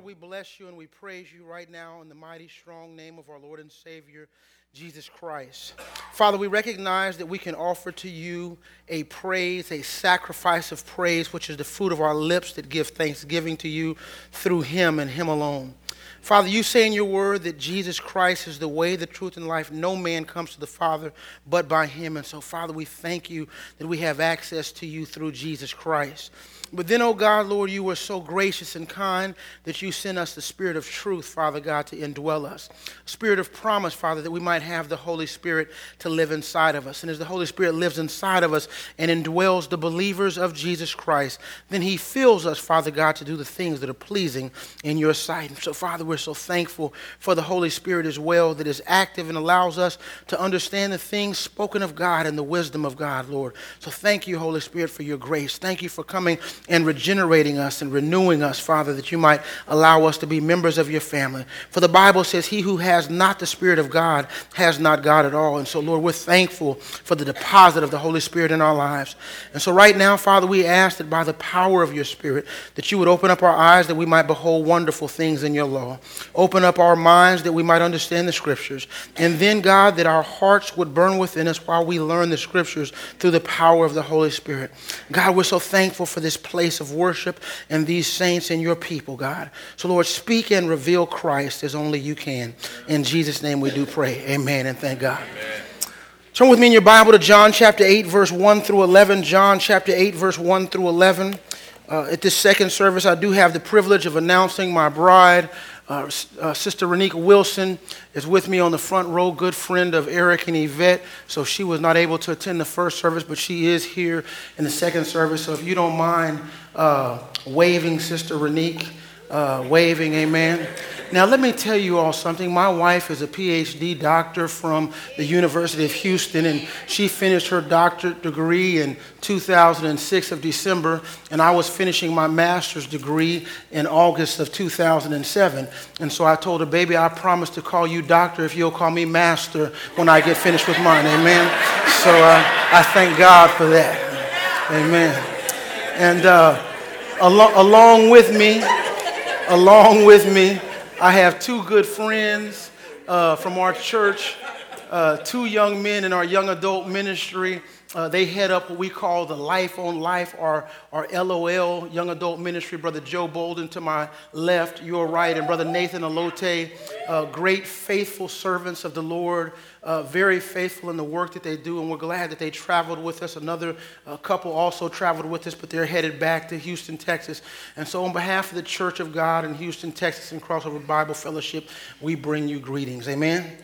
Lord, we bless you and we praise you right now in the mighty, strong name of our Lord and Savior, Jesus Christ. Father, we recognize that we can offer to you a praise, a sacrifice of praise, which is the fruit of our lips that give thanksgiving to you through Him and Him alone. Father, you say in your word that Jesus Christ is the way, the truth, and life. No man comes to the Father but by Him. And so, Father, we thank you that we have access to you through Jesus Christ. But then, oh God, Lord, you were so gracious and kind that you sent us the Spirit of truth, Father God, to indwell us. Spirit of promise, Father, that we might have the Holy Spirit to live inside of us. And as the Holy Spirit lives inside of us and indwells the believers of Jesus Christ, then He fills us, Father God, to do the things that are pleasing in your sight. And so, Father, we're so thankful for the Holy Spirit as well that is active and allows us to understand the things spoken of God and the wisdom of God, Lord. So thank you, Holy Spirit, for your grace. Thank you for coming and regenerating us and renewing us, Father, that you might allow us to be members of your family. For the Bible says, He who has not the Spirit of God has not God at all. And so, Lord, we're thankful for the deposit of the Holy Spirit in our lives. And so, right now, Father, we ask that by the power of your Spirit, that you would open up our eyes that we might behold wonderful things in your law. Open up our minds that we might understand the Scriptures. And then, God, that our hearts would burn within us while we learn the Scriptures through the power of the Holy Spirit. God, we're so thankful for this place of worship and these saints and your people, God. So, Lord, speak and reveal Christ as only you can. In Jesus' name we do pray. Amen and thank God. Amen. Turn with me in your Bible to John chapter 8, verse 1 through 11. John chapter 8, verse 1 through 11. Uh, at this second service, I do have the privilege of announcing my bride, uh, uh, Sister Renika Wilson is with me on the front row, good friend of Eric and Yvette. So she was not able to attend the first service, but she is here in the second service. So if you don't mind uh, waving, Sister Renika, uh, waving, amen. Now, let me tell you all something. My wife is a PhD doctor from the University of Houston, and she finished her doctorate degree in 2006 of December, and I was finishing my master's degree in August of 2007. And so I told her, baby, I promise to call you doctor if you'll call me master when I get finished with mine. Amen. So uh, I thank God for that. Amen. And uh, al- along with me, along with me, I have two good friends uh, from our church, uh, two young men in our young adult ministry. Uh, they head up what we call the Life on Life, or, our LOL, Young Adult Ministry. Brother Joe Bolden to my left, your right, and Brother Nathan Alote, uh, great faithful servants of the Lord uh, very faithful in the work that they do, and we're glad that they traveled with us. Another uh, couple also traveled with us, but they're headed back to Houston, Texas. And so, on behalf of the Church of God in Houston, Texas, and Crossover Bible Fellowship, we bring you greetings. Amen.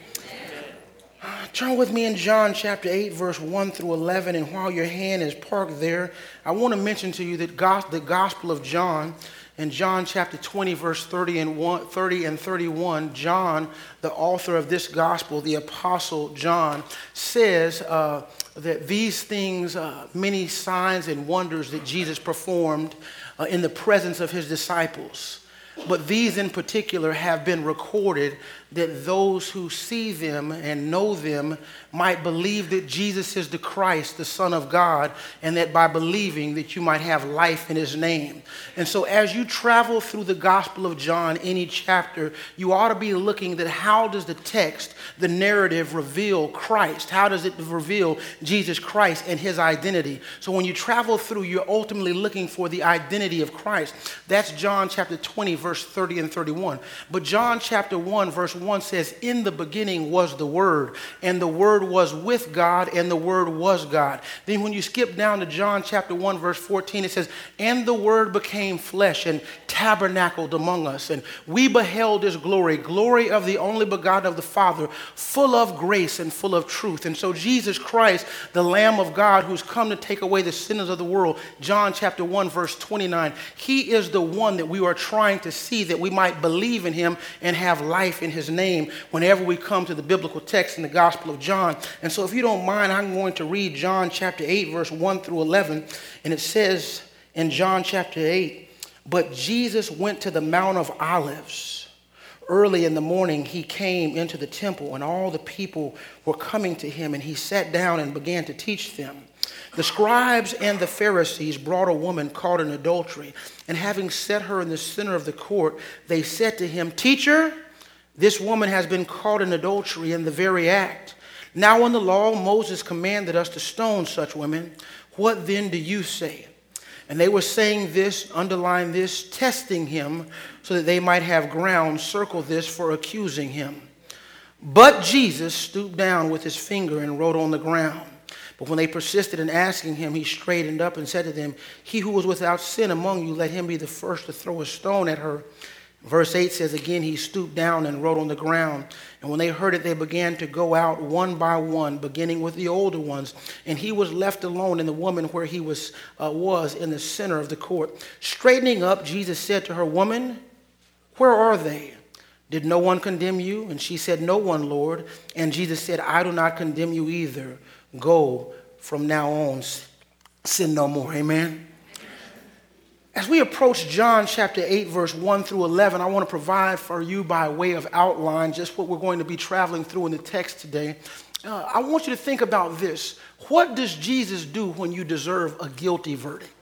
Turn with me in John chapter 8, verse 1 through 11. And while your hand is parked there, I want to mention to you that the Gospel of John in John chapter 20, verse 30 and, 1, 30 and 31, John, the author of this gospel, the apostle John, says uh, that these things, uh, many signs and wonders that Jesus performed uh, in the presence of his disciples, but these in particular have been recorded that those who see them and know them might believe that Jesus is the Christ, the Son of God, and that by believing that you might have life in his name. And so as you travel through the Gospel of John, any chapter, you ought to be looking at how does the text, the narrative reveal Christ? How does it reveal Jesus Christ and his identity? So when you travel through, you're ultimately looking for the identity of Christ. That's John chapter 20, verse 30 and 31. But John chapter 1, verse 1 says, In the beginning was the Word, and the Word was with God, and the Word was God. Then when you skip down to John chapter 1, verse 14, it says, And the Word became flesh and tabernacled among us, and we beheld his glory, glory of the only begotten of the Father, full of grace and full of truth. And so Jesus Christ, the Lamb of God, who's come to take away the sinners of the world, John chapter 1, verse 29, he is the one that we are trying to see that we might believe in him and have life in his his name whenever we come to the biblical text in the Gospel of John. And so, if you don't mind, I'm going to read John chapter 8, verse 1 through 11. And it says in John chapter 8, But Jesus went to the Mount of Olives. Early in the morning, he came into the temple, and all the people were coming to him, and he sat down and began to teach them. The scribes and the Pharisees brought a woman caught in adultery, and having set her in the center of the court, they said to him, Teacher, this woman has been caught in adultery in the very act. Now, in the law, Moses commanded us to stone such women. What then do you say? And they were saying this, underline this, testing him, so that they might have ground, circle this for accusing him. But Jesus stooped down with his finger and wrote on the ground. But when they persisted in asking him, he straightened up and said to them, He who was without sin among you, let him be the first to throw a stone at her. Verse 8 says, Again, he stooped down and wrote on the ground. And when they heard it, they began to go out one by one, beginning with the older ones. And he was left alone in the woman where he was, uh, was in the center of the court. Straightening up, Jesus said to her, Woman, where are they? Did no one condemn you? And she said, No one, Lord. And Jesus said, I do not condemn you either. Go from now on, sin no more. Amen. As we approach John chapter 8, verse 1 through 11, I want to provide for you by way of outline just what we're going to be traveling through in the text today. Uh, I want you to think about this. What does Jesus do when you deserve a guilty verdict?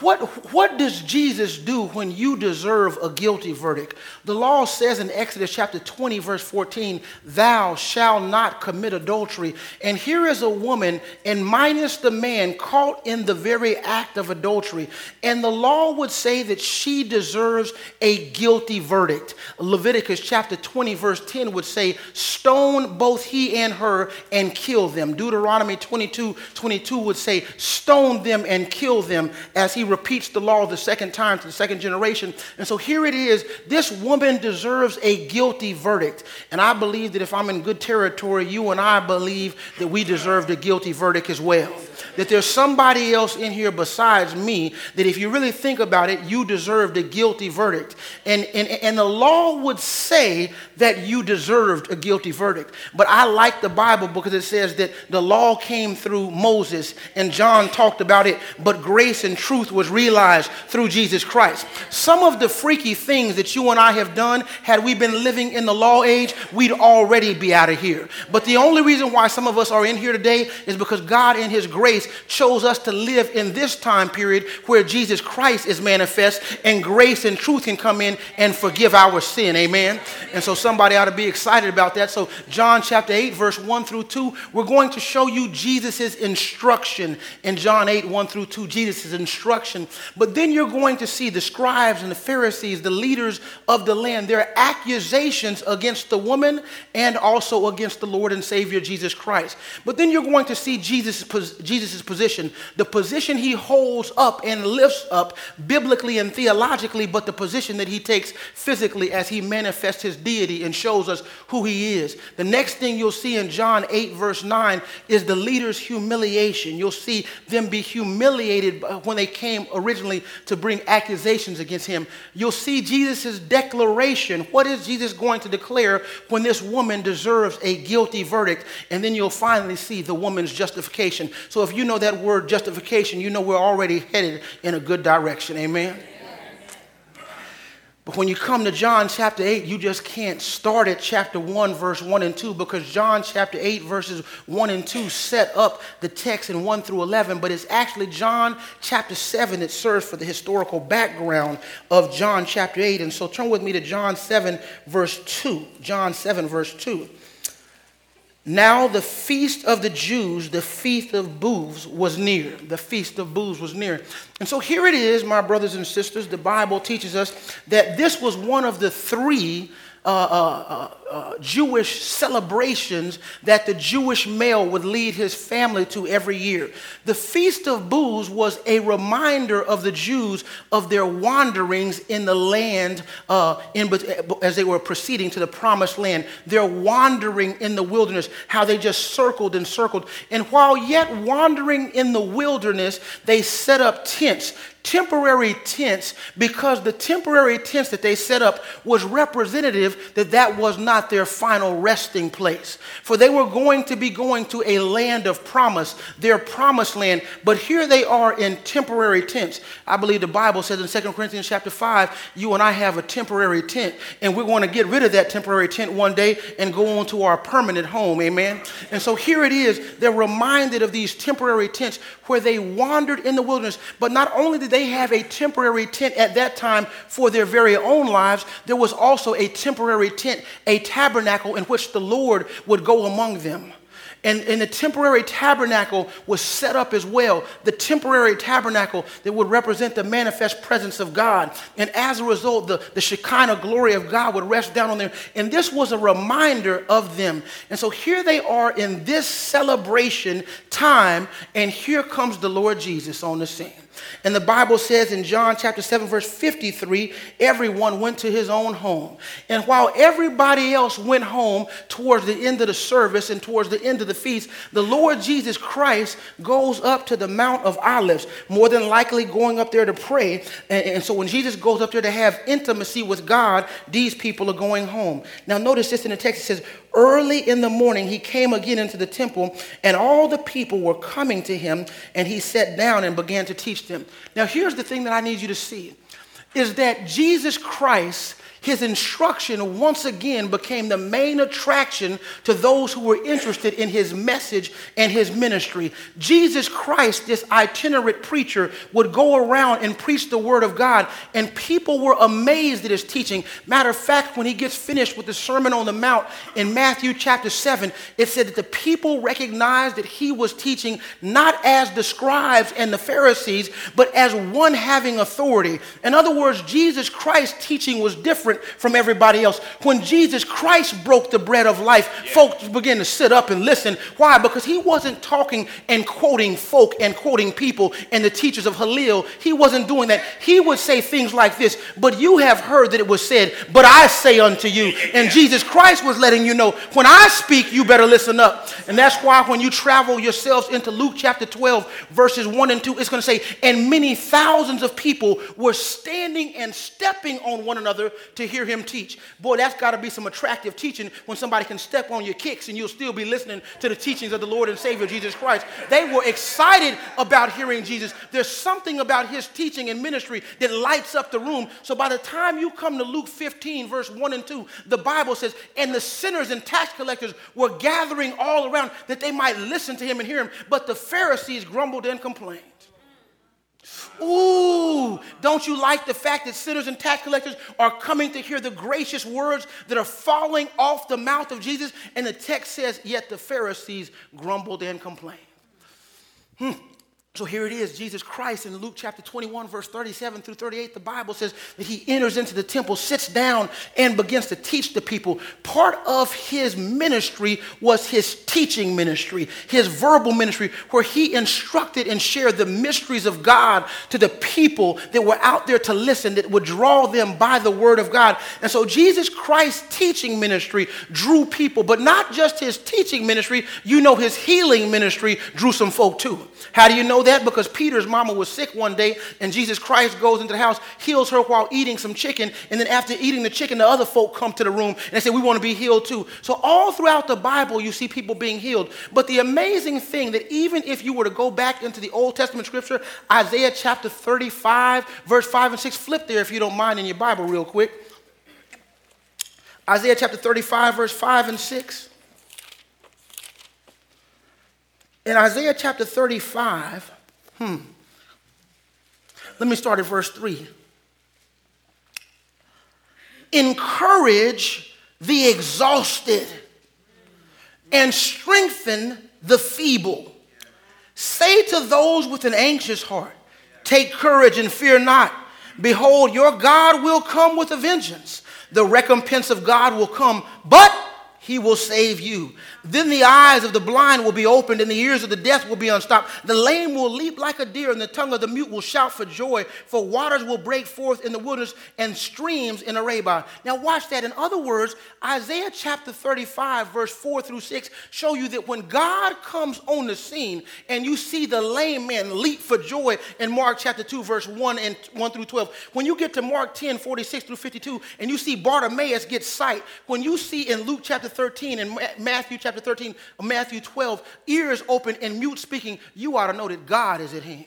What, what does Jesus do when you deserve a guilty verdict? The law says in Exodus chapter 20, verse 14, Thou shalt not commit adultery. And here is a woman, and minus the man, caught in the very act of adultery. And the law would say that she deserves a guilty verdict. Leviticus chapter 20, verse 10 would say, Stone both he and her and kill them. Deuteronomy 22, 22 would say, Stone them and kill them as he repeats the law the second time to the second generation. And so here it is this woman deserves a guilty verdict. And I believe that if I'm in good territory, you and I believe that we deserve a guilty verdict as well that there's somebody else in here besides me that if you really think about it, you deserved a guilty verdict. And, and, and the law would say that you deserved a guilty verdict. But I like the Bible because it says that the law came through Moses and John talked about it, but grace and truth was realized through Jesus Christ. Some of the freaky things that you and I have done, had we been living in the law age, we'd already be out of here. But the only reason why some of us are in here today is because God, in His grace, grace chose us to live in this time period where Jesus Christ is manifest and grace and truth can come in and forgive our sin. Amen. And so somebody ought to be excited about that. So, John chapter 8, verse 1 through 2, we're going to show you Jesus' instruction in John 8, 1 through 2, Jesus' instruction. But then you're going to see the scribes and the Pharisees, the leaders of the land, their accusations against the woman and also against the Lord and Savior Jesus Christ. But then you're going to see Jesus' Jesus' position, the position he holds up and lifts up biblically and theologically, but the position that he takes physically as he manifests his deity and shows us who he is. The next thing you'll see in John 8, verse 9, is the leader's humiliation. You'll see them be humiliated when they came originally to bring accusations against him. You'll see Jesus' declaration. What is Jesus going to declare when this woman deserves a guilty verdict? And then you'll finally see the woman's justification. So if you know that word justification, you know we're already headed in a good direction. Amen. But when you come to John chapter 8, you just can't start at chapter 1, verse 1 and 2, because John chapter 8, verses 1 and 2 set up the text in 1 through 11. But it's actually John chapter 7 that serves for the historical background of John chapter 8. And so turn with me to John 7, verse 2. John 7, verse 2. Now the feast of the Jews, the feast of booths, was near. The feast of booths was near. And so here it is, my brothers and sisters. The Bible teaches us that this was one of the three uh, uh, uh, Jewish celebrations that the Jewish male would lead his family to every year. The Feast of Booths was a reminder of the Jews of their wanderings in the land uh, in, as they were proceeding to the promised land. Their wandering in the wilderness, how they just circled and circled. And while yet wandering in the wilderness, they set up tents temporary tents because the temporary tents that they set up was representative that that was not their final resting place. For they were going to be going to a land of promise, their promised land. But here they are in temporary tents. I believe the Bible says in 2 Corinthians chapter 5, you and I have a temporary tent, and we're going to get rid of that temporary tent one day and go on to our permanent home. Amen. And so here it is, they're reminded of these temporary tents where they wandered in the wilderness. But not only did they have a temporary tent at that time for their very own lives, there was also a temporary tent, a tabernacle in which the Lord would go among them. And, and the temporary tabernacle was set up as well. The temporary tabernacle that would represent the manifest presence of God. And as a result, the, the Shekinah glory of God would rest down on them. And this was a reminder of them. And so here they are in this celebration time, and here comes the Lord Jesus on the scene. And the Bible says in John chapter 7, verse 53, everyone went to his own home. And while everybody else went home towards the end of the service and towards the end of the feast, the Lord Jesus Christ goes up to the Mount of Olives, more than likely going up there to pray. And, and so when Jesus goes up there to have intimacy with God, these people are going home. Now, notice this in the text it says, Early in the morning, he came again into the temple, and all the people were coming to him, and he sat down and began to teach them. Now, here's the thing that I need you to see is that Jesus Christ his instruction once again became the main attraction to those who were interested in his message and his ministry. Jesus Christ, this itinerant preacher, would go around and preach the word of God, and people were amazed at his teaching. Matter of fact, when he gets finished with the Sermon on the Mount in Matthew chapter 7, it said that the people recognized that he was teaching not as the scribes and the Pharisees, but as one having authority. In other words, Jesus Christ's teaching was different different from everybody else. When Jesus Christ broke the bread of life, yeah. folks began to sit up and listen. Why? Because he wasn't talking and quoting folk and quoting people and the teachers of Hillel. He wasn't doing that. He would say things like this, but you have heard that it was said, but I say unto you. And Jesus Christ was letting you know, when I speak, you better listen up. And that's why when you travel yourselves into Luke chapter 12, verses 1 and 2, it's going to say, and many thousands of people were standing and stepping on one another to to hear him teach. Boy, that's got to be some attractive teaching when somebody can step on your kicks and you'll still be listening to the teachings of the Lord and Savior Jesus Christ. They were excited about hearing Jesus. There's something about his teaching and ministry that lights up the room. So by the time you come to Luke 15, verse 1 and 2, the Bible says, And the sinners and tax collectors were gathering all around that they might listen to him and hear him. But the Pharisees grumbled and complained. Ooh, don't you like the fact that sinners and tax collectors are coming to hear the gracious words that are falling off the mouth of Jesus? And the text says, Yet the Pharisees grumbled and complained. Hmm. So here it is, Jesus Christ in Luke chapter 21, verse 37 through 38. The Bible says that he enters into the temple, sits down, and begins to teach the people. Part of his ministry was his teaching ministry, his verbal ministry, where he instructed and shared the mysteries of God to the people that were out there to listen, that would draw them by the word of God. And so Jesus Christ's teaching ministry drew people, but not just his teaching ministry, you know, his healing ministry drew some folk too. How do you know that? Because Peter's mama was sick one day, and Jesus Christ goes into the house, heals her while eating some chicken, and then after eating the chicken, the other folk come to the room and they say, We want to be healed too. So, all throughout the Bible, you see people being healed. But the amazing thing that even if you were to go back into the Old Testament scripture, Isaiah chapter 35, verse 5 and 6, flip there if you don't mind in your Bible, real quick. Isaiah chapter 35, verse 5 and 6. In Isaiah chapter 35, hmm, let me start at verse 3. Encourage the exhausted and strengthen the feeble. Say to those with an anxious heart, Take courage and fear not. Behold, your God will come with a vengeance. The recompense of God will come, but he will save you. Then the eyes of the blind will be opened, and the ears of the deaf will be unstopped. The lame will leap like a deer, and the tongue of the mute will shout for joy. For waters will break forth in the wilderness, and streams in Arabah. Now, watch that. In other words, Isaiah chapter 35, verse 4 through 6, show you that when God comes on the scene, and you see the lame man leap for joy in Mark chapter 2, verse 1 and 1 through 12. When you get to Mark 10, 46 through 52, and you see Bartimaeus get sight, when you see in Luke chapter 13 and Matthew chapter 13, Matthew 12, ears open and mute speaking, you ought to know that God is at hand.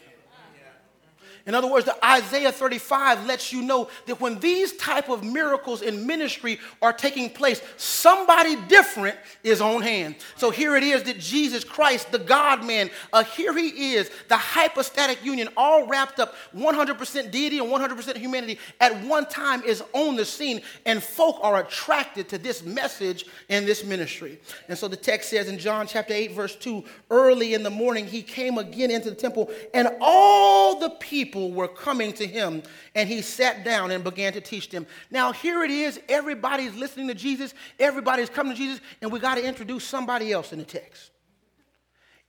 In other words, the Isaiah 35 lets you know that when these type of miracles in ministry are taking place, somebody different is on hand. So here it is that Jesus Christ, the God man, uh, here he is, the hypostatic union, all wrapped up 100% deity and 100% humanity at one time is on the scene, and folk are attracted to this message and this ministry. And so the text says in John chapter 8, verse 2 early in the morning, he came again into the temple, and all the people people were coming to him, and he sat down and began to teach them. Now, here it is everybody's listening to Jesus, everybody's coming to Jesus, and we got to introduce somebody else in the text.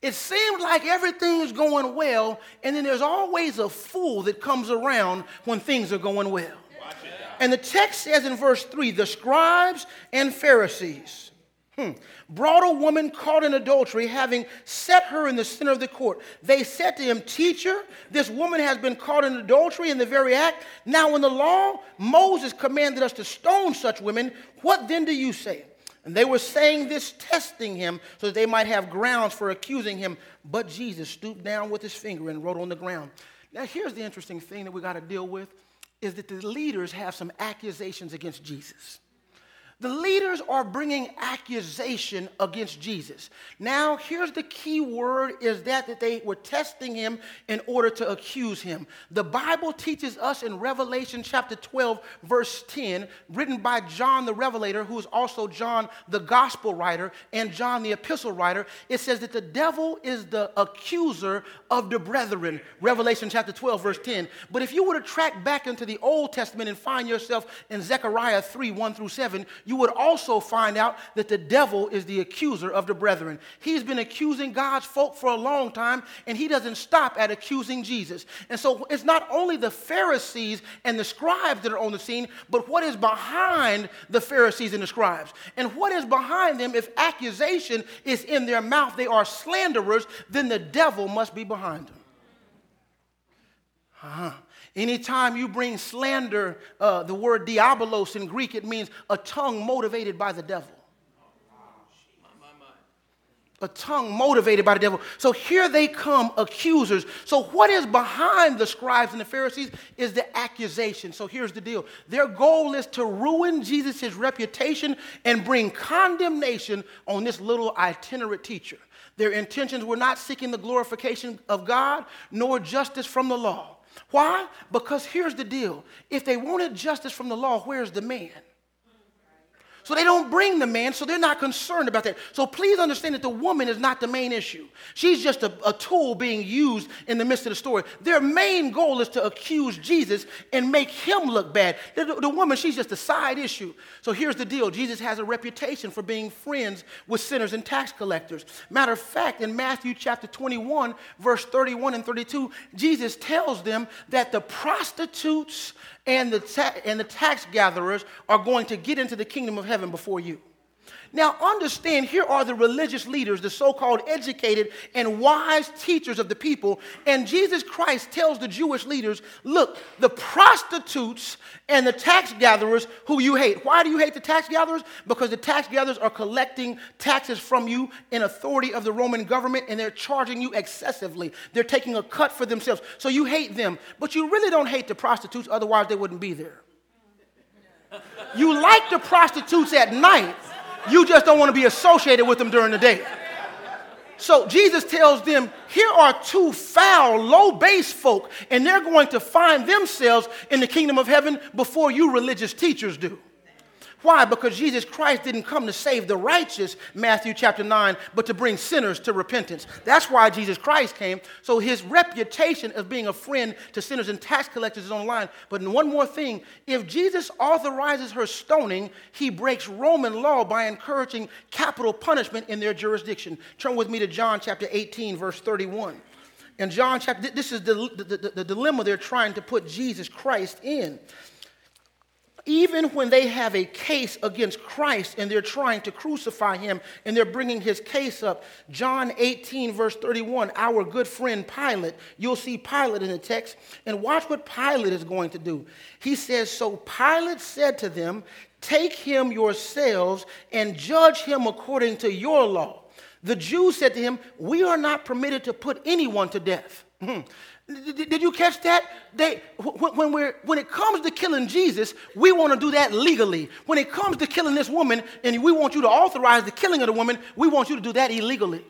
It seems like everything's going well, and then there's always a fool that comes around when things are going well. And the text says in verse 3 the scribes and Pharisees hmm, brought a woman caught in adultery, having set her in the center of the court. They said to him, Teacher, this woman has been caught in adultery in the very act. Now, in the law, Moses commanded us to stone such women. What then do you say? And they were saying this, testing him, so that they might have grounds for accusing him. But Jesus stooped down with his finger and wrote on the ground. Now, here's the interesting thing that we got to deal with is that the leaders have some accusations against Jesus. The leaders are bringing accusation against Jesus. Now, here's the key word is that, that they were testing him in order to accuse him. The Bible teaches us in Revelation chapter 12, verse 10, written by John the Revelator, who is also John the gospel writer and John the epistle writer. It says that the devil is the accuser of the brethren. Revelation chapter 12, verse 10. But if you were to track back into the Old Testament and find yourself in Zechariah 3, 1 through 7, you would also find out that the devil is the accuser of the brethren. He's been accusing God's folk for a long time, and he doesn't stop at accusing Jesus. And so it's not only the Pharisees and the scribes that are on the scene, but what is behind the Pharisees and the scribes. And what is behind them, if accusation is in their mouth, they are slanderers, then the devil must be behind them. Uh-huh. Anytime you bring slander, uh, the word diabolos in Greek, it means a tongue motivated by the devil. A tongue motivated by the devil. So here they come, accusers. So, what is behind the scribes and the Pharisees is the accusation. So, here's the deal their goal is to ruin Jesus' reputation and bring condemnation on this little itinerant teacher. Their intentions were not seeking the glorification of God nor justice from the law. Why? Because here's the deal if they wanted justice from the law, where's the man? So they don't bring the man, so they're not concerned about that. So please understand that the woman is not the main issue. She's just a, a, tool being used in the midst of the story. Their main goal is to accuse Jesus and make him look bad. The, the, the woman, she's just a side issue. So here's the deal Jesus has a reputation for being friends with sinners and tax collectors. Matter of fact, in Matthew chapter 21, verse 31 and 32, Jesus tells them that the prostitutes and the, ta- and the tax gatherers are going to get into the kingdom of heaven before you. Now, understand here are the religious leaders, the so called educated and wise teachers of the people. And Jesus Christ tells the Jewish leaders look, the prostitutes and the tax gatherers who you hate. Why do you hate the tax gatherers? Because the tax gatherers are collecting taxes from you in authority of the Roman government and they're charging you excessively. They're taking a cut for themselves. So you hate them. But you really don't hate the prostitutes, otherwise, they wouldn't be there. You like the prostitutes at night you just don't want to be associated with them during the day. So Jesus tells them, here are two foul, low base folk, and they're going to find themselves in the kingdom of heaven before you religious teachers do. Why? Because Jesus Christ didn't come to save the righteous, Matthew chapter 9, but to bring sinners to repentance. That's why Jesus Christ came. So his reputation of being a friend to sinners and tax collectors is on the line. But one more thing if Jesus authorizes her stoning, he breaks Roman law by encouraging capital punishment in their jurisdiction. Turn with me to John chapter 18, verse 31. In John chapter, this is the, the, the, the dilemma they're trying to put Jesus Christ in even when they have a case against Christ and they're trying to crucify him and they're bringing his case up, John 18, verse 31, our good friend Pilate, you'll see Pilate in the text, and watch what Pilate is going to do. He says, So Pilate said to them, Take him yourselves and judge him according to your law. The Jews said to him, We are not permitted to put anyone to death. Hmm. Hmm. Did you catch that? They, when, we're, when it comes to killing Jesus, we want to do that legally. When it comes to killing this woman, and we want you to authorize the killing of the woman, we want you to do that illegally.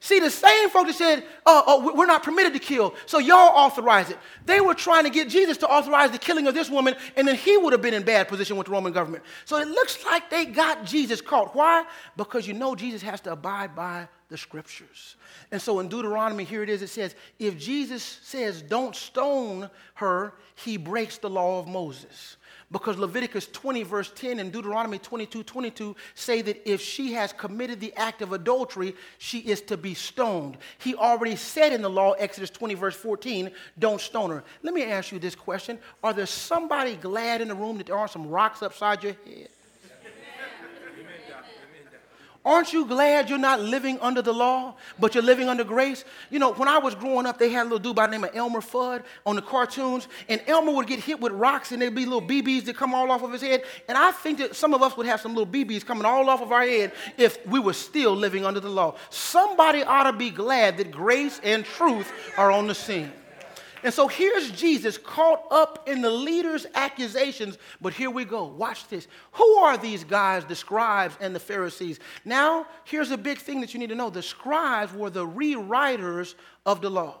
See, the same folks that said, oh, oh, we're not permitted to kill, so y'all authorize it. They were trying to get Jesus to authorize the killing of this woman, and then he would have been in bad position with the Roman government. So it looks like they got Jesus caught. Why? Because you know Jesus has to abide by the scriptures. And so in Deuteronomy, here it is, it says, if Jesus says, don't stone her, he breaks the law of Moses because Leviticus 20, verse 10, and Deuteronomy 22, 22 say that if she has committed the act of adultery, she is to be stoned. He already said in the law, Exodus 20, verse 14, don't stone her. Let me ask you this question Are there somebody glad in the room that there are some rocks upside your head? Aren't you glad you're not living under the law, but you're living under grace? You know, when I was growing up, they had a little dude by the name of Elmer Fudd on the cartoons, and Elmer would get hit with rocks, and there'd be little BBs that come all off of his head. And I think that some of us would have some little BBs coming all off of our head if we were still living under the law. Somebody ought to be glad that grace and truth are on the scene. And so here's Jesus caught up in the leader's accusations. But here we go. Watch this. Who are these guys, the scribes and the Pharisees? Now, here's a big thing that you need to know the scribes were the rewriters of the law.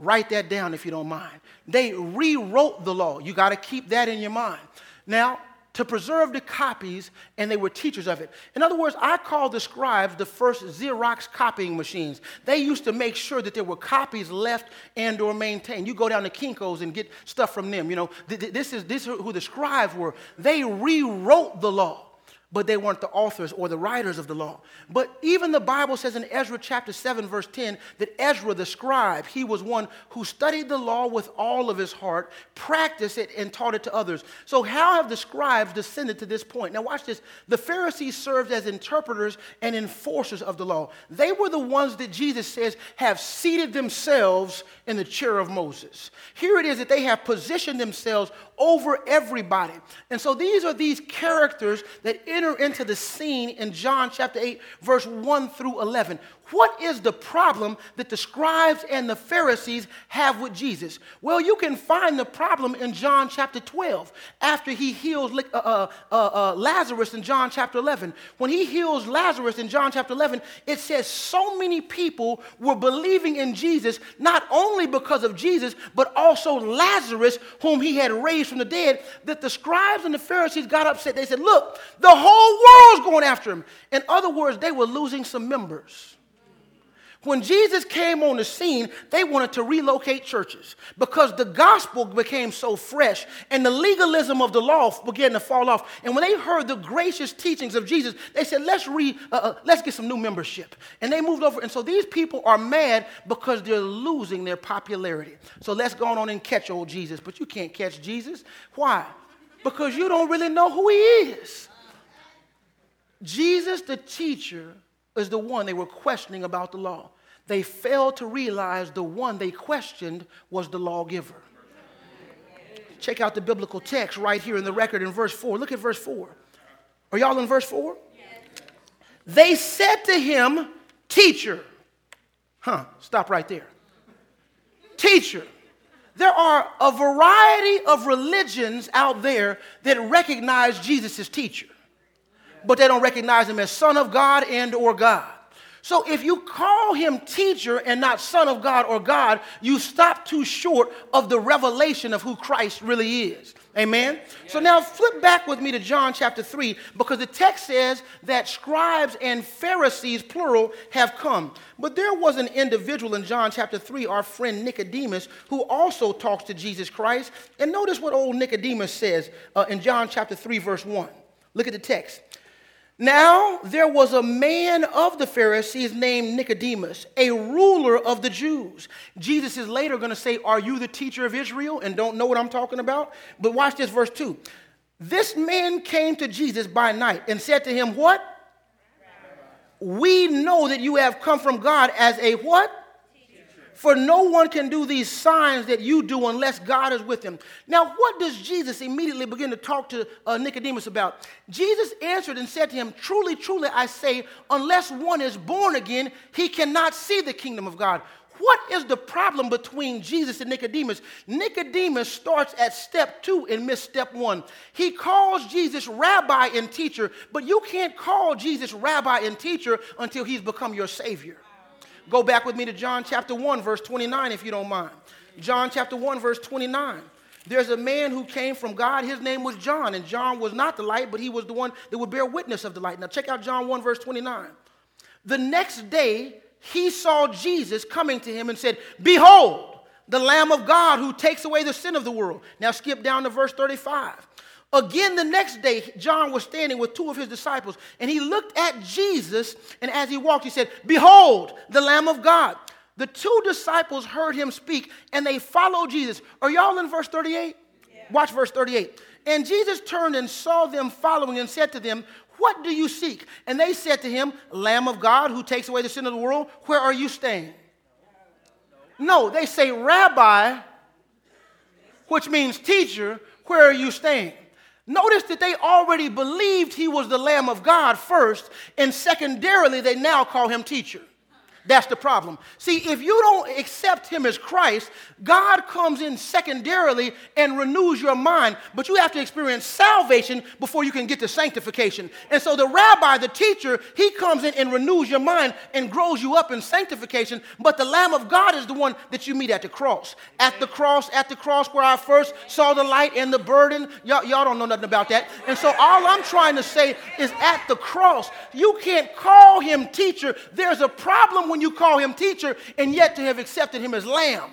Write that down if you don't mind. They rewrote the law. You got to keep that in your mind. Now, to preserve the copies, and they were teachers of it. In other words, I call the scribes the first Xerox copying machines. They used to make sure that there were copies left and or maintained. You go down to Kinko's and get stuff from them. You know, this is, this is who the scribes were. They rewrote the law but they weren't the authors or the writers of the law. But even the Bible says in Ezra chapter 7, verse 10, that Ezra, the scribe, he was one who studied the law with all of his heart, practiced it, and taught it to others. So, how have the scribes descended to this point? Now, watch this. The Pharisees served as interpreters and enforcers of the law. They were the ones that Jesus says have seated themselves in the chair of Moses. Here it is that they have positioned themselves over everybody. And so, these are these characters that enter into the scene in John chapter 8, verse 1 through 11. What is the problem that the scribes and the Pharisees have with Jesus? Well, you can find the problem in John chapter 12 after he heals uh, uh, uh, uh, Lazarus in John chapter 11. When he heals Lazarus in John chapter 11, it says so many people were believing in Jesus, not only because of Jesus, but also Lazarus, whom he had raised from the dead, that the scribes and the Pharisees got upset. They said, Look, the whole world's going after him. In other words, they were losing some members. When Jesus came on the scene, they wanted to relocate churches because the gospel became so fresh and the legalism of the law began to fall off. And when they heard the gracious teachings of Jesus, they said, let's, re, uh, uh, let's get some new membership. And they moved over. And so these people are mad because they're losing their popularity. So let's go on and catch old Jesus. But you can't catch Jesus. Why? Because you don't really know who he is. Jesus, the teacher, is the one they were questioning about the law. They failed to realize the one they questioned was the lawgiver. Check out the biblical text right here in the record in verse 4. Look at verse 4. Are y'all in verse 4? They said to him, Teacher. Huh, stop right there. Teacher. There are a variety of religions out there that recognize Jesus as teacher but they don't recognize him as Son of God and or God. So if you call him teacher and not son of God or God, you stop too short of the revelation of who Christ really is. Amen? So now flip back with me to John chapter 3 because the text says that scribes and Pharisees, plural, have come. But there was an individual in John chapter 3, our friend Nicodemus, who also talks to Jesus Christ. And notice what old Nicodemus says uh, in John chapter 3, verse 1. Look at the text. Now there was a man of the Pharisees named Nicodemus, a ruler of the Jews. Jesus is later going to say, Are you the teacher of Israel? And don't know what I'm talking about. But watch this, verse 2. This man came to Jesus by night and said to him, What? We know that you have come from God as a what? For no one can do these signs that you do unless God is with him. Now, what does Jesus immediately begin to talk to uh, Nicodemus about? Jesus answered and said to him, Truly, truly, I say, unless one is born again, he cannot see the kingdom of God. What is the problem between Jesus and Nicodemus? Nicodemus starts at step two and missed step one. He calls Jesus rabbi and teacher, but you can't call Jesus rabbi and teacher until he's become your savior. Go back with me to John chapter 1, verse 29, if you don't mind. John chapter 1, verse 29. There's a man who came from God. His name was John, and John was not the light, but he was the one that would bear witness of the light. Now, check out John 1, verse 29. The next day, he saw Jesus coming to him and said, Behold, the Lamb of God who takes away the sin of the world. Now, skip down to verse 35. Again, the next day, John was standing with two of his disciples, and he looked at Jesus, and as he walked, he said, Behold, the Lamb of God. The two disciples heard him speak, and they followed Jesus. Are y'all in verse 38? Yeah. Watch verse 38. And Jesus turned and saw them following and said to them, What do you seek? And they said to him, Lamb of God who takes away the sin of the world, where are you staying? No, they say, Rabbi, which means teacher, where are you staying? Notice that they already believed he was the Lamb of God first, and secondarily, they now call him teacher. That's the problem. See, if you don't accept him as Christ, God comes in secondarily and renews your mind, but you have to experience salvation before you can get to sanctification. And so the rabbi, the teacher, he comes in and renews your mind and grows you up in sanctification, but the Lamb of God is the one that you meet at the cross. At the cross, at the cross where I first saw the light and the burden. Y'all, y'all don't know nothing about that. And so all I'm trying to say is at the cross, you can't call him teacher. There's a problem when you call him teacher and yet to have accepted him as lamb.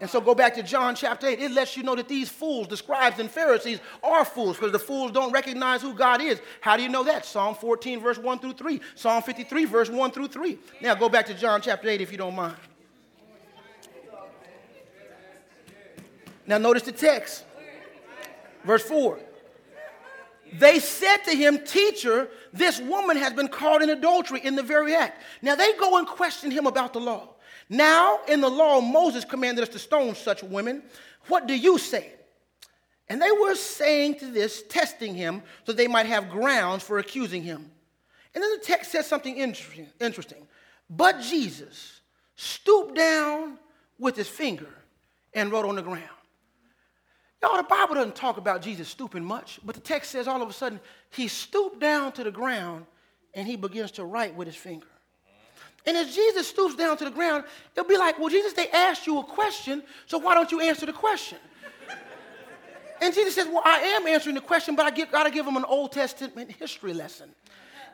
And so go back to John chapter 8. It lets you know that these fools, the scribes and Pharisees, are fools because the fools don't recognize who God is. How do you know that? Psalm 14, verse 1 through 3. Psalm 53, verse 1 through 3. Now go back to John chapter 8 if you don't mind. Now notice the text. Verse 4. They said to him, Teacher, this woman has been caught in adultery in the very act. Now they go and question him about the law. Now, in the law, Moses commanded us to stone such women. What do you say? And they were saying to this, testing him, so they might have grounds for accusing him. And then the text says something interesting. But Jesus stooped down with his finger and wrote on the ground. Y'all, the Bible doesn't talk about Jesus stooping much, but the text says all of a sudden he stooped down to the ground and he begins to write with his finger. And as Jesus stoops down to the ground, they'll be like, Well, Jesus, they asked you a question, so why don't you answer the question? and Jesus says, Well, I am answering the question, but I got to give them an Old Testament history lesson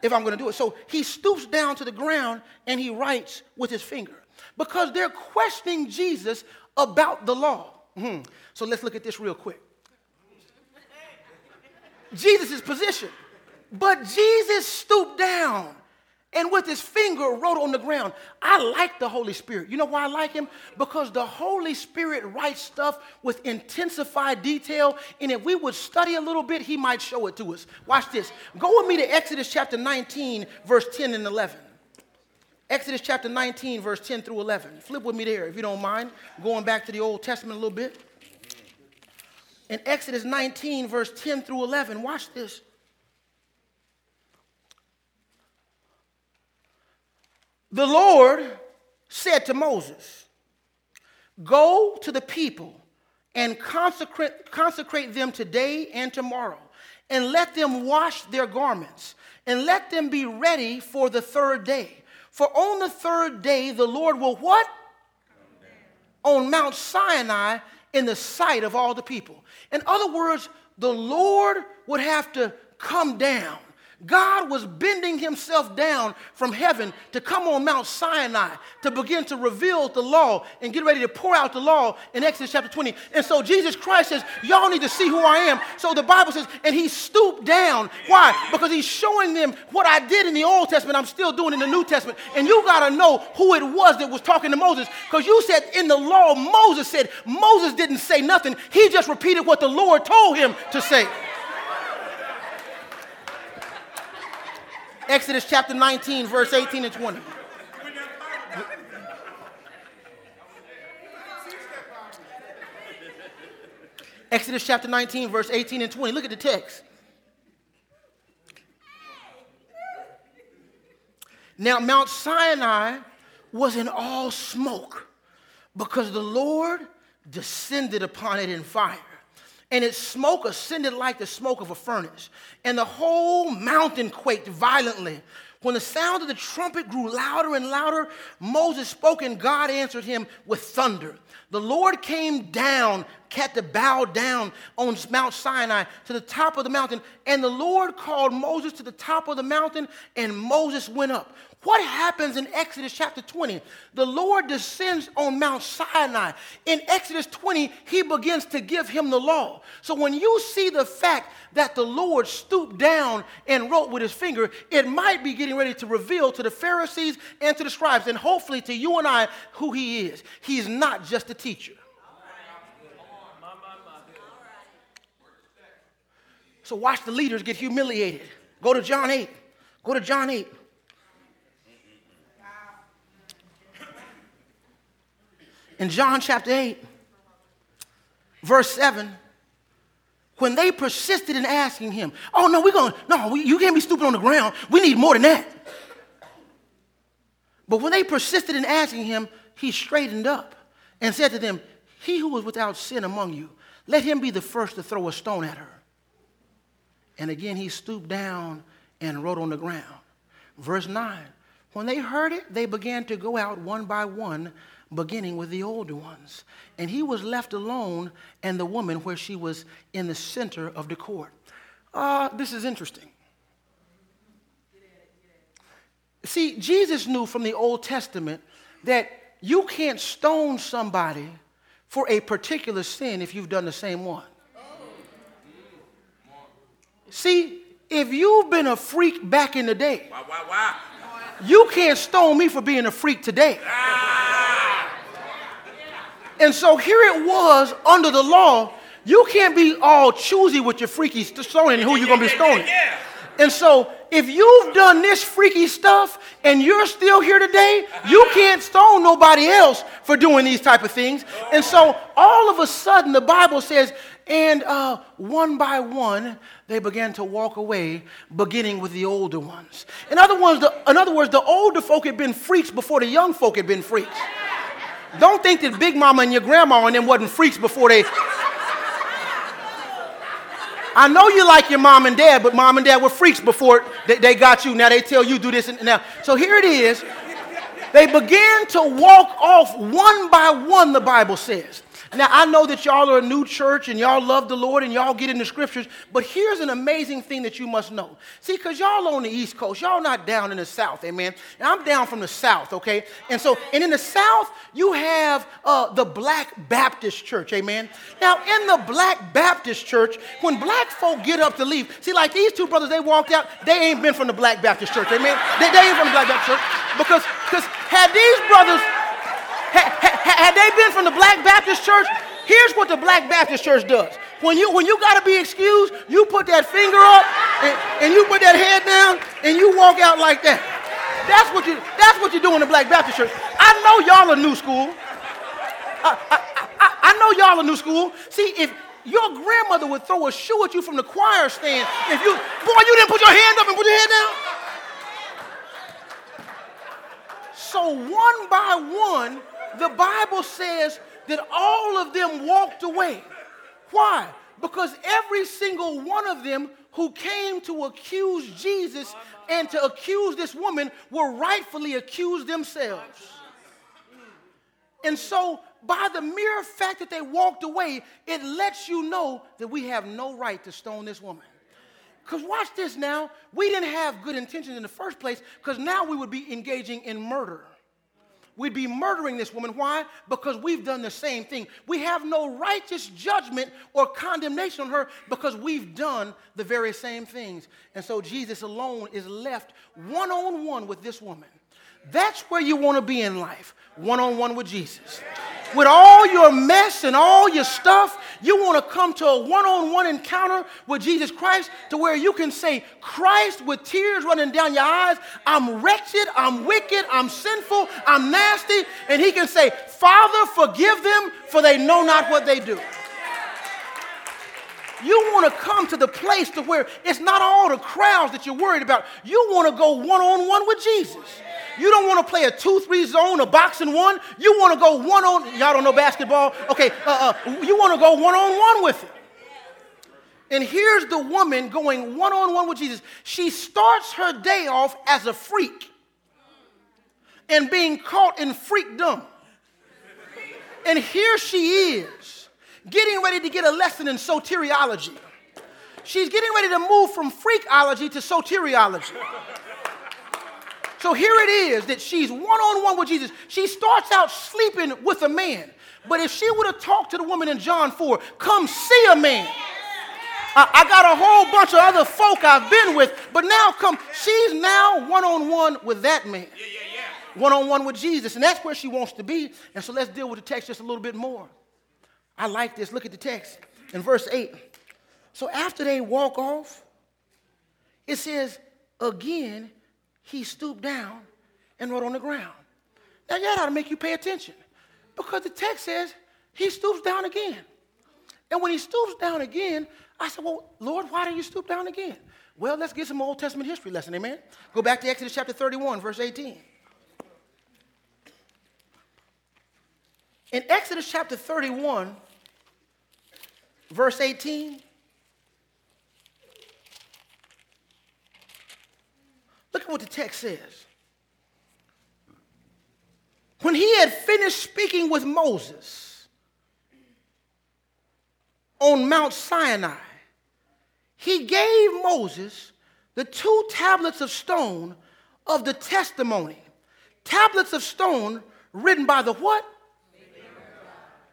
if I'm going to do it. So he stoops down to the ground and he writes with his finger because they're questioning Jesus about the law. Mm-hmm. So let's look at this real quick. Jesus' position. But Jesus stooped down and with his finger wrote on the ground. I like the Holy Spirit. You know why I like him? Because the Holy Spirit writes stuff with intensified detail, and if we would study a little bit, he might show it to us. Watch this. Go with me to Exodus chapter 19, verse 10 and 11. Exodus chapter 19, verse 10 through 11. Flip with me there, if you don't mind, going back to the Old Testament a little bit. In Exodus 19, verse 10 through 11, watch this. The Lord said to Moses, Go to the people and consecrate, consecrate them today and tomorrow, and let them wash their garments, and let them be ready for the third day. For on the third day, the Lord will what? On Mount Sinai in the sight of all the people. In other words, the Lord would have to come down God was bending himself down from heaven to come on Mount Sinai to begin to reveal the law and get ready to pour out the law in Exodus chapter 20. And so Jesus Christ says, Y'all need to see who I am. So the Bible says, and he stooped down. Why? Because he's showing them what I did in the Old Testament, I'm still doing in the New Testament. And you got to know who it was that was talking to Moses. Because you said in the law, Moses said, Moses didn't say nothing, he just repeated what the Lord told him to say. Exodus chapter 19, verse 18 and 20. Exodus chapter 19, verse 18 and 20. Look at the text. Now, Mount Sinai was in all smoke because the Lord descended upon it in fire and its smoke ascended like the smoke of a furnace. And the whole mountain quaked violently. When the sound of the trumpet grew louder and louder, Moses spoke, and God answered him with thunder. The Lord came down, had to bow down on Mount Sinai to the top of the mountain. And the Lord called Moses to the top of the mountain, and Moses went up. What happens in Exodus chapter 20? The Lord descends on Mount Sinai. In Exodus 20, he begins to give him the law. So when you see the fact that the Lord stooped down and wrote with his finger, it might be getting ready to reveal to the Pharisees and to the scribes, and hopefully to you and I, who he is. He's not just a teacher. So watch the leaders get humiliated. Go to John 8. Go to John 8. In John chapter 8, verse 7, when they persisted in asking him, Oh, no, we're going, no, we, you can't be stupid on the ground. We need more than that. But when they persisted in asking him, he straightened up and said to them, He who is without sin among you, let him be the first to throw a stone at her. And again, he stooped down and wrote on the ground. Verse 9 When they heard it, they began to go out one by one beginning with the older ones. And he was left alone and the woman where she was in the center of the court. Uh, this is interesting. See, Jesus knew from the Old Testament that you can't stone somebody for a particular sin if you've done the same one. See, if you've been a freak back in the day, you can't stone me for being a freak today. And so here it was under the law. You can't be all choosy with your freaky stoning and who you're going to be stoning. And so if you've done this freaky stuff and you're still here today, you can't stone nobody else for doing these type of things. And so all of a sudden the Bible says, and uh, one by one they began to walk away, beginning with the older ones. In other words, the, in other words, the older folk had been freaks before the young folk had been freaks. Don't think that Big Mama and your grandma and them wasn't freaks before they. I know you like your mom and dad, but mom and dad were freaks before they, they got you. Now they tell you do this and now. So here it is. They began to walk off one by one, the Bible says. Now, I know that y'all are a new church and y'all love the Lord and y'all get in the scriptures, but here's an amazing thing that you must know. See, because y'all on the East Coast, y'all not down in the South, amen? And I'm down from the South, okay? And so, and in the South, you have uh, the Black Baptist Church, amen? Now, in the Black Baptist Church, when black folk get up to leave, see, like these two brothers, they walked out, they ain't been from the Black Baptist Church, amen? They, they ain't from the Black Baptist Church because, because had these brothers, had they been from the Black Baptist Church, here's what the Black Baptist Church does. When you, when you got to be excused, you put that finger up and, and you put that head down and you walk out like that. That's what you, that's what you do in the Black Baptist Church. I know y'all are new school. I, I, I, I know y'all are new school. See, if your grandmother would throw a shoe at you from the choir stand, if you, boy, you didn't put your hand up and put your head down. So one by one, the Bible says that all of them walked away. Why? Because every single one of them who came to accuse Jesus and to accuse this woman were rightfully accused themselves. And so by the mere fact that they walked away, it lets you know that we have no right to stone this woman. Because watch this now. We didn't have good intentions in the first place because now we would be engaging in murder. We'd be murdering this woman. Why? Because we've done the same thing. We have no righteous judgment or condemnation on her because we've done the very same things. And so Jesus alone is left one on one with this woman. That's where you want to be in life, one on one with Jesus. With all your mess and all your stuff, you want to come to a one on one encounter with Jesus Christ to where you can say, Christ, with tears running down your eyes, I'm wretched, I'm wicked, I'm sinful, I'm nasty. And He can say, Father, forgive them, for they know not what they do. You want to come to the place to where it's not all the crowds that you're worried about. You want to go one on one with Jesus. You don't want to play a 2 3 zone, a boxing one. You want to go one on, y'all don't know basketball? Okay, uh, uh, you want to go one on one with him. And here's the woman going one on one with Jesus. She starts her day off as a freak and being caught in freakdom. And here she is, getting ready to get a lesson in soteriology. She's getting ready to move from freakology to soteriology. So here it is that she's one on one with Jesus. She starts out sleeping with a man. But if she would have talked to the woman in John 4, come see a man. I, I got a whole bunch of other folk I've been with, but now come, she's now one on one with that man. One on one with Jesus. And that's where she wants to be. And so let's deal with the text just a little bit more. I like this. Look at the text in verse 8. So after they walk off, it says, again, he stooped down and wrote on the ground. Now, that ought to make you pay attention because the text says he stoops down again. And when he stoops down again, I said, Well, Lord, why do you stoop down again? Well, let's get some Old Testament history lesson, amen? Go back to Exodus chapter 31, verse 18. In Exodus chapter 31, verse 18, Look at what the text says. When he had finished speaking with Moses on Mount Sinai, he gave Moses the two tablets of stone of the testimony. Tablets of stone written by the what?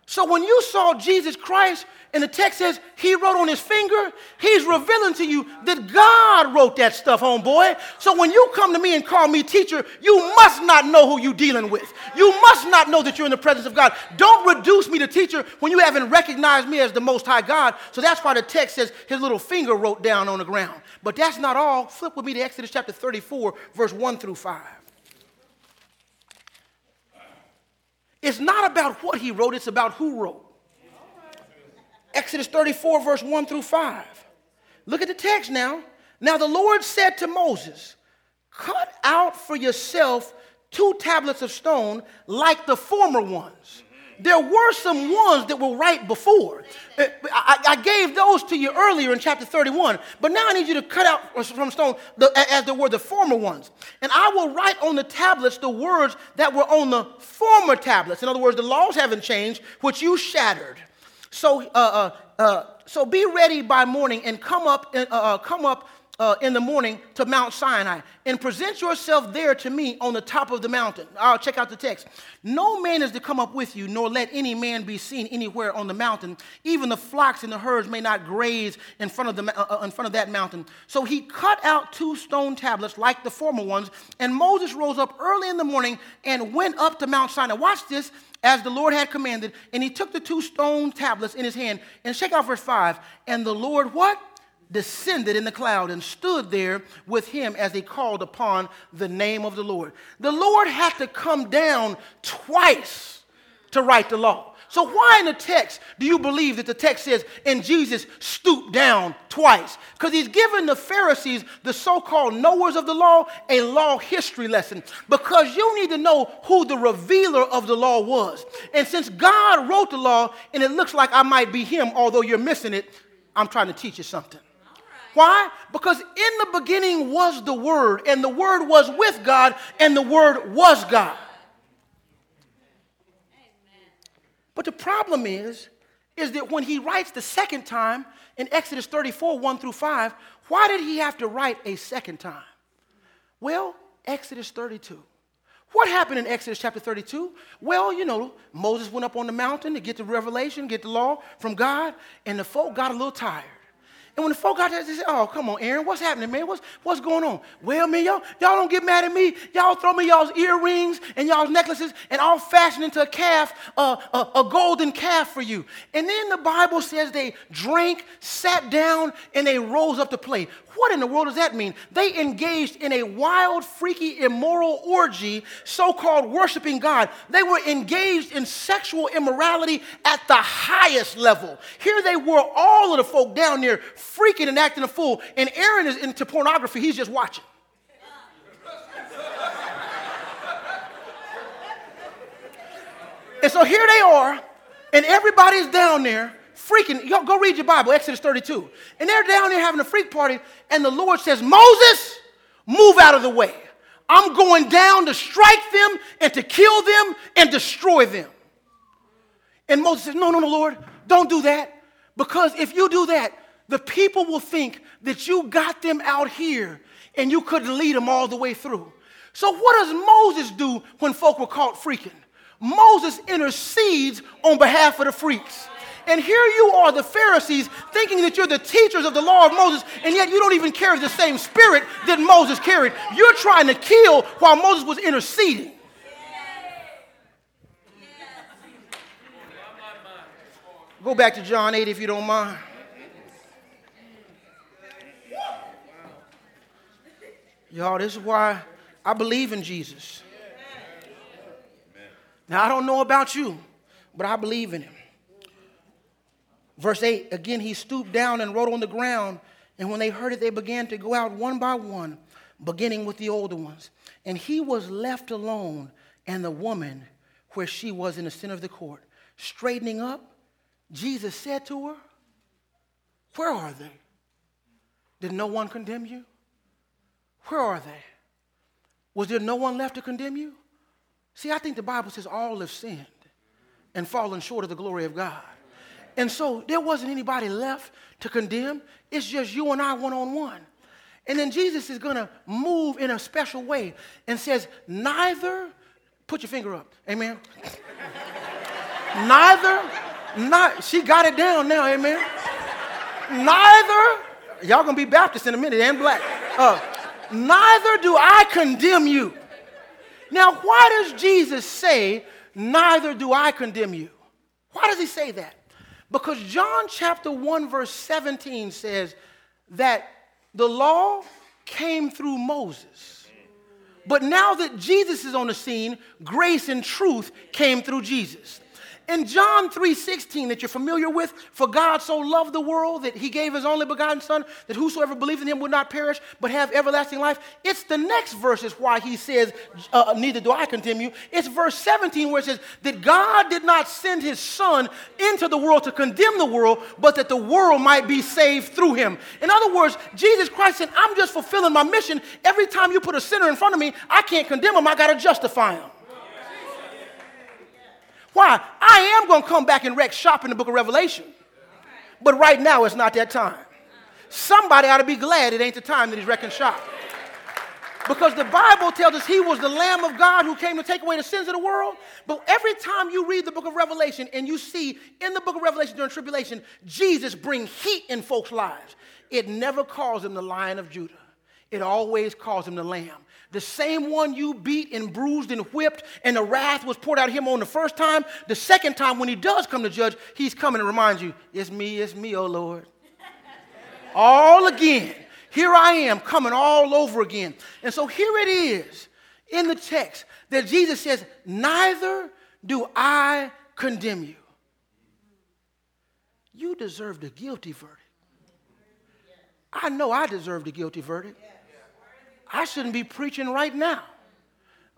So when you saw Jesus Christ and the text says he wrote on his finger, he's revealing to you that God wrote that stuff, homeboy. So when you come to me and call me teacher, you must not know who you're dealing with. You must not know that you're in the presence of God. Don't reduce me to teacher when you haven't recognized me as the most high God. So that's why the text says his little finger wrote down on the ground. But that's not all. Flip with me to Exodus chapter 34, verse 1 through 5. It's not about what he wrote, it's about who wrote. Exodus 34, verse 1 through 5. Look at the text now. Now the Lord said to Moses, Cut out for yourself two tablets of stone like the former ones there were some ones that were right before. Uh, I, I, gave those to you earlier in chapter 31, but now I need you to cut out from stone the, as there were the former ones. And I will write on the tablets the words that were on the former tablets. In other words, the laws haven't changed, which you shattered. So, uh, uh, uh so be ready by morning and come up, uh, uh, come up uh, in the morning to Mount Sinai and present yourself there to me on the top of the mountain. I'll check out the text. No man is to come up with you, nor let any man be seen anywhere on the mountain. Even the flocks and the herds may not graze in front of, the, in front of that mountain. So he cut out two stone tablets like the former ones, and Moses rose up early in the morning and went up to Mount Sinai. Watch this as the Lord had commanded, and he took the two stone tablets in his hand. And check out verse 5. And the Lord what? descended in the cloud and stood there with him as he called upon the name of the Lord. The Lord had to come down twice to write the law. So, why in the text do you believe that the text says, and Jesus stooped down twice? Because he's given the Pharisees, the so called knowers of the law, a law history lesson. Because you need to know who the revealer of the law was. And since God wrote the law, and it looks like I might be him, although you're missing it, I'm trying to teach you something. Why? Because in the beginning was the Word, and the Word was with God, and the Word was God. But the problem is, is that when he writes the second time in Exodus 34, 1 through 5, why did he have to write a second time? Well, Exodus 32. What happened in Exodus chapter 32? Well, you know, Moses went up on the mountain to get the revelation, get the law from God, and the folk got a little tired. And when the folk got there, they said, Oh, come on, Aaron, what's happening, man? What's, what's going on? Well, man, y'all, y'all don't get mad at me. Y'all throw me y'all's earrings and y'all's necklaces, and I'll fashion into a calf, a, a golden calf for you. And then the Bible says they drank, sat down, and they rose up to play. What in the world does that mean? They engaged in a wild, freaky, immoral orgy, so called worshiping God. They were engaged in sexual immorality at the highest level. Here they were, all of the folk down there, freaking and acting a fool. And Aaron is into pornography, he's just watching. and so here they are, and everybody's down there freaking, y'all go read your Bible, Exodus 32. And they're down there having a freak party, and the Lord says, Moses, move out of the way. I'm going down to strike them and to kill them and destroy them. And Moses says, No, no, no, Lord, don't do that. Because if you do that, the people will think that you got them out here and you couldn't lead them all the way through. So, what does Moses do when folk were caught freaking? Moses intercedes on behalf of the freaks. And here you are, the Pharisees, thinking that you're the teachers of the law of Moses, and yet you don't even carry the same spirit that Moses carried. You're trying to kill while Moses was interceding. Go back to John 8 if you don't mind. Y'all, this is why I believe in Jesus. Now, I don't know about you, but I believe in him. Verse 8 again, he stooped down and wrote on the ground. And when they heard it, they began to go out one by one, beginning with the older ones. And he was left alone, and the woman where she was in the center of the court. Straightening up, Jesus said to her, Where are they? Did no one condemn you? Where are they? Was there no one left to condemn you? See, I think the Bible says all have sinned and fallen short of the glory of God. And so there wasn't anybody left to condemn. It's just you and I one on one. And then Jesus is going to move in a special way and says, Neither, put your finger up. Amen. Neither, not, she got it down now. Amen. Neither, y'all going to be Baptist in a minute and black. Uh, neither do I condemn you. Now, why does Jesus say, Neither do I condemn you? Why does he say that? Because John chapter 1, verse 17 says that the law came through Moses. But now that Jesus is on the scene, grace and truth came through Jesus. In John 3:16 that you're familiar with, for God so loved the world that he gave his only begotten son that whosoever believes in him would not perish but have everlasting life. It's the next verses why he says uh, neither do I condemn you. It's verse 17 where it says that God did not send his son into the world to condemn the world, but that the world might be saved through him. In other words, Jesus Christ said, "I'm just fulfilling my mission. Every time you put a sinner in front of me, I can't condemn him. I got to justify him." Why? I am going to come back and wreck shop in the book of Revelation. But right now, it's not that time. Somebody ought to be glad it ain't the time that he's wrecking shop. Because the Bible tells us he was the Lamb of God who came to take away the sins of the world. But every time you read the book of Revelation and you see in the book of Revelation during tribulation, Jesus bring heat in folks' lives, it never calls him the Lion of Judah. It always calls him the Lamb. The same one you beat and bruised and whipped, and the wrath was poured out of him on the first time. The second time, when he does come to judge, he's coming to remind you, It's me, it's me, oh Lord. all again. Here I am coming all over again. And so here it is in the text that Jesus says, Neither do I condemn you. You deserve a guilty verdict. I know I deserve a guilty verdict. I shouldn't be preaching right now.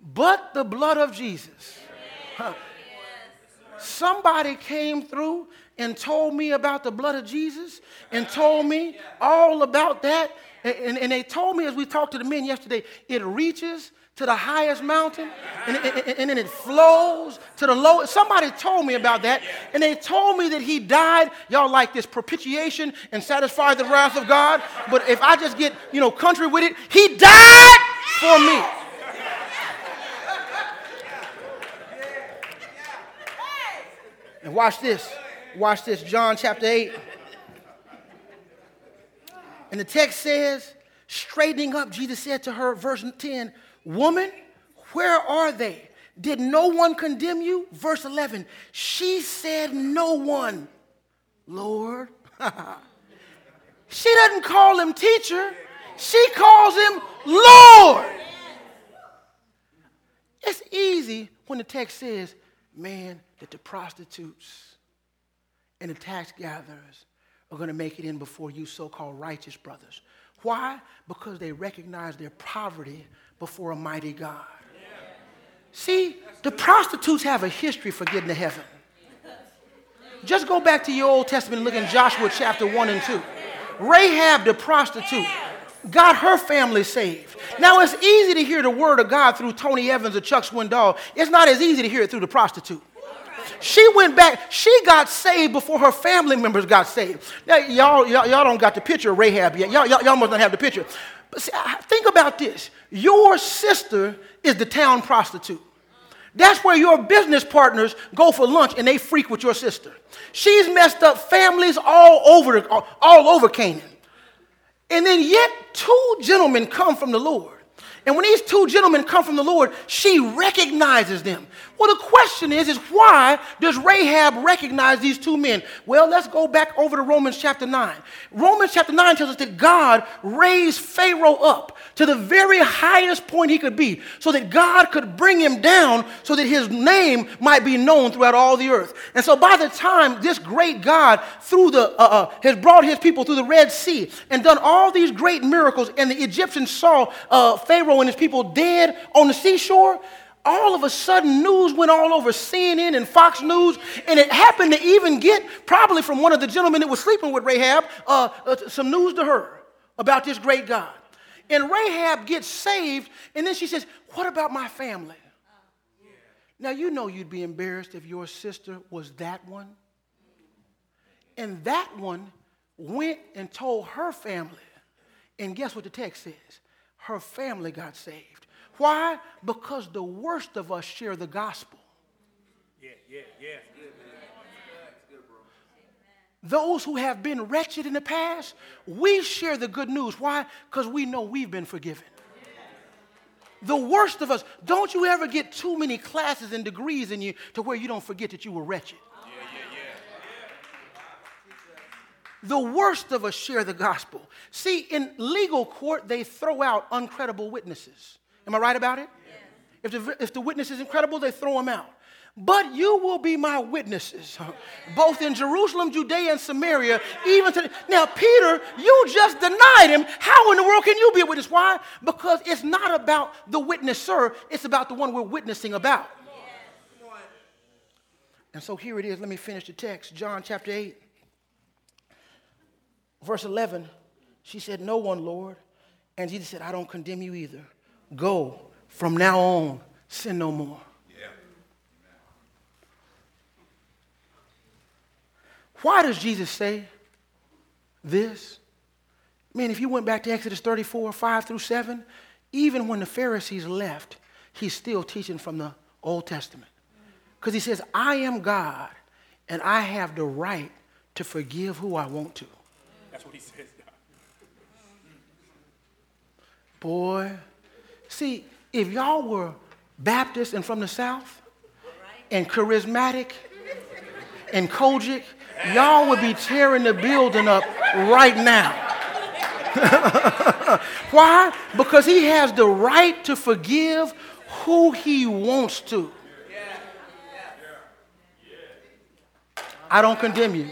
But the blood of Jesus. Huh. Somebody came through and told me about the blood of Jesus and told me all about that. And, and, and they told me as we talked to the men yesterday, it reaches to the highest mountain and, and, and, then it flows to the lowest. Somebody told me about that, and they told me that he died. Y'all like this propitiation and satisfy the wrath of God. But if I just get, you know, country with it, he died for me. And watch this. Watch this. John chapter 8. And the text says, straightening up, Jesus said to her, verse 10, Woman, where are they? Did no one condemn you? Verse 11, she said, No one, Lord. she doesn't call him teacher, she calls him Lord. It's easy when the text says, Man, that the prostitutes and the tax gatherers are going to make it in before you so called righteous brothers. Why? Because they recognize their poverty before a mighty God. See, the prostitutes have a history for getting to heaven. Just go back to your Old Testament and look in Joshua chapter 1 and 2. Rahab the prostitute got her family saved. Now, it's easy to hear the word of God through Tony Evans or Chuck Swindoll. It's not as easy to hear it through the prostitute. She went back. She got saved before her family members got saved. Now, y'all, y'all, y'all don't got the picture of Rahab yet. Y'all, y'all, y'all must not have the picture. But see, think about this. Your sister is the town prostitute. That's where your business partners go for lunch and they freak with your sister. She's messed up families all over, all over Canaan. And then yet two gentlemen come from the Lord. And when these two gentlemen come from the Lord, she recognizes them. Well, the question is, is why does Rahab recognize these two men? Well, let's go back over to Romans chapter 9. Romans chapter 9 tells us that God raised Pharaoh up to the very highest point he could be so that God could bring him down so that his name might be known throughout all the earth. And so by the time this great God through the, uh, uh, has brought his people through the Red Sea and done all these great miracles and the Egyptians saw uh, Pharaoh and his people dead on the seashore, all of a sudden news went all over CNN and Fox News, and it happened to even get, probably from one of the gentlemen that was sleeping with Rahab, uh, uh, some news to her about this great God. And Rahab gets saved, and then she says, What about my family? Now, you know you'd be embarrassed if your sister was that one. And that one went and told her family. And guess what the text says? Her family got saved. Why? Because the worst of us share the gospel. Yeah, yeah, yeah. Those who have been wretched in the past, we share the good news. Why? Because we know we've been forgiven. The worst of us, don't you ever get too many classes and degrees in you to where you don't forget that you were wretched. The worst of us share the gospel. See, in legal court, they throw out uncredible witnesses. Am I right about it? If the, if the witness is incredible, they throw him out. But you will be my witnesses, both in Jerusalem, Judea, and Samaria, even to. Now, Peter, you just denied him. How in the world can you be a witness? Why? Because it's not about the witnesser, it's about the one we're witnessing about. And so here it is. Let me finish the text. John chapter 8, verse 11. She said, No one, Lord. And Jesus said, I don't condemn you either. Go from now on, sin no more. Why does Jesus say this? Man, if you went back to Exodus 34, 5 through 7, even when the Pharisees left, he's still teaching from the Old Testament. Because he says, I am God, and I have the right to forgive who I want to. That's what he says. Boy, See, if y'all were Baptist and from the South and charismatic and COGIC, y'all would be tearing the building up right now. Why? Because he has the right to forgive who he wants to. I don't condemn you.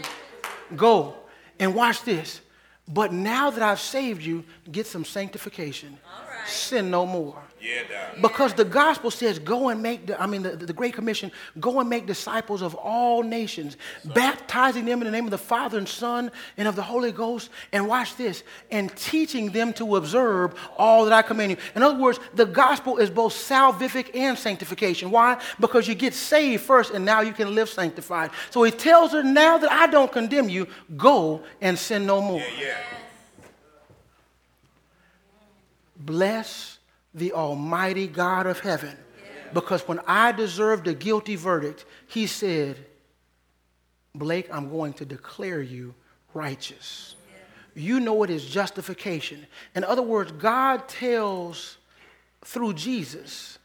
Go and watch this. But now that I've saved you, get some sanctification sin no more. Yeah, Because the gospel says, go and make, the, I mean, the, the Great Commission, go and make disciples of all nations, baptizing them in the name of the Father and Son and of the Holy Ghost. And watch this, and teaching them to observe all that I command you. In other words, the gospel is both salvific and sanctification. Why? Because you get saved first and now you can live sanctified. So he tells her, now that I don't condemn you, go and sin no more. Yeah, yeah. Bless the Almighty God of heaven. Because when I deserved a guilty verdict, He said, Blake, I'm going to declare you righteous. You know it is justification. In other words, God tells through Jesus,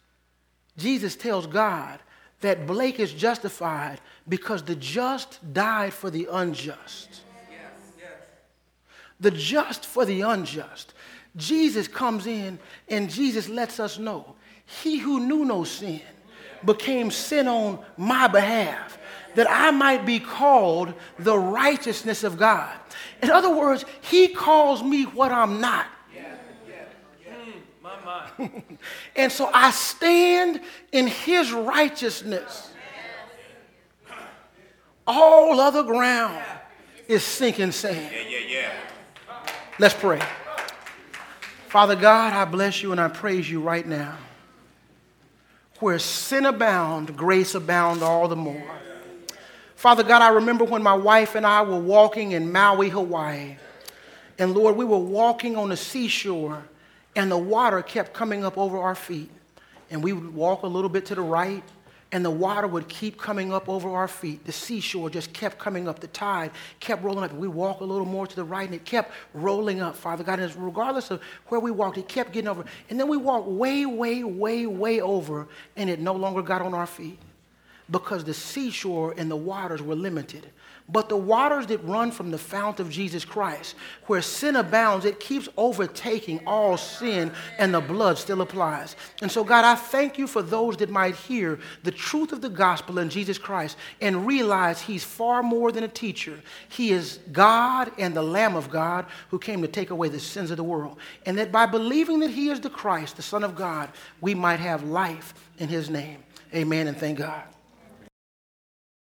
Jesus tells God that Blake is justified because the just died for the unjust. The just for the unjust. Jesus comes in and Jesus lets us know he who knew no sin became sin on my behalf that I might be called the righteousness of God. In other words, he calls me what I'm not. and so I stand in his righteousness. All other ground is sinking sand. Yeah, yeah, yeah. Let's pray. Father God, I bless you and I praise you right now. Where sin abound, grace abound all the more. Father God, I remember when my wife and I were walking in Maui, Hawaii. And Lord, we were walking on the seashore and the water kept coming up over our feet. And we would walk a little bit to the right and the water would keep coming up over our feet. The seashore just kept coming up. The tide kept rolling up. We walk a little more to the right, and it kept rolling up, Father God. And regardless of where we walked, it kept getting over. And then we walked way, way, way, way over, and it no longer got on our feet because the seashore and the waters were limited. But the waters that run from the fount of Jesus Christ, where sin abounds, it keeps overtaking all sin, and the blood still applies. And so, God, I thank you for those that might hear the truth of the gospel in Jesus Christ and realize He's far more than a teacher. He is God and the Lamb of God who came to take away the sins of the world. And that by believing that He is the Christ, the Son of God, we might have life in His name. Amen and thank God.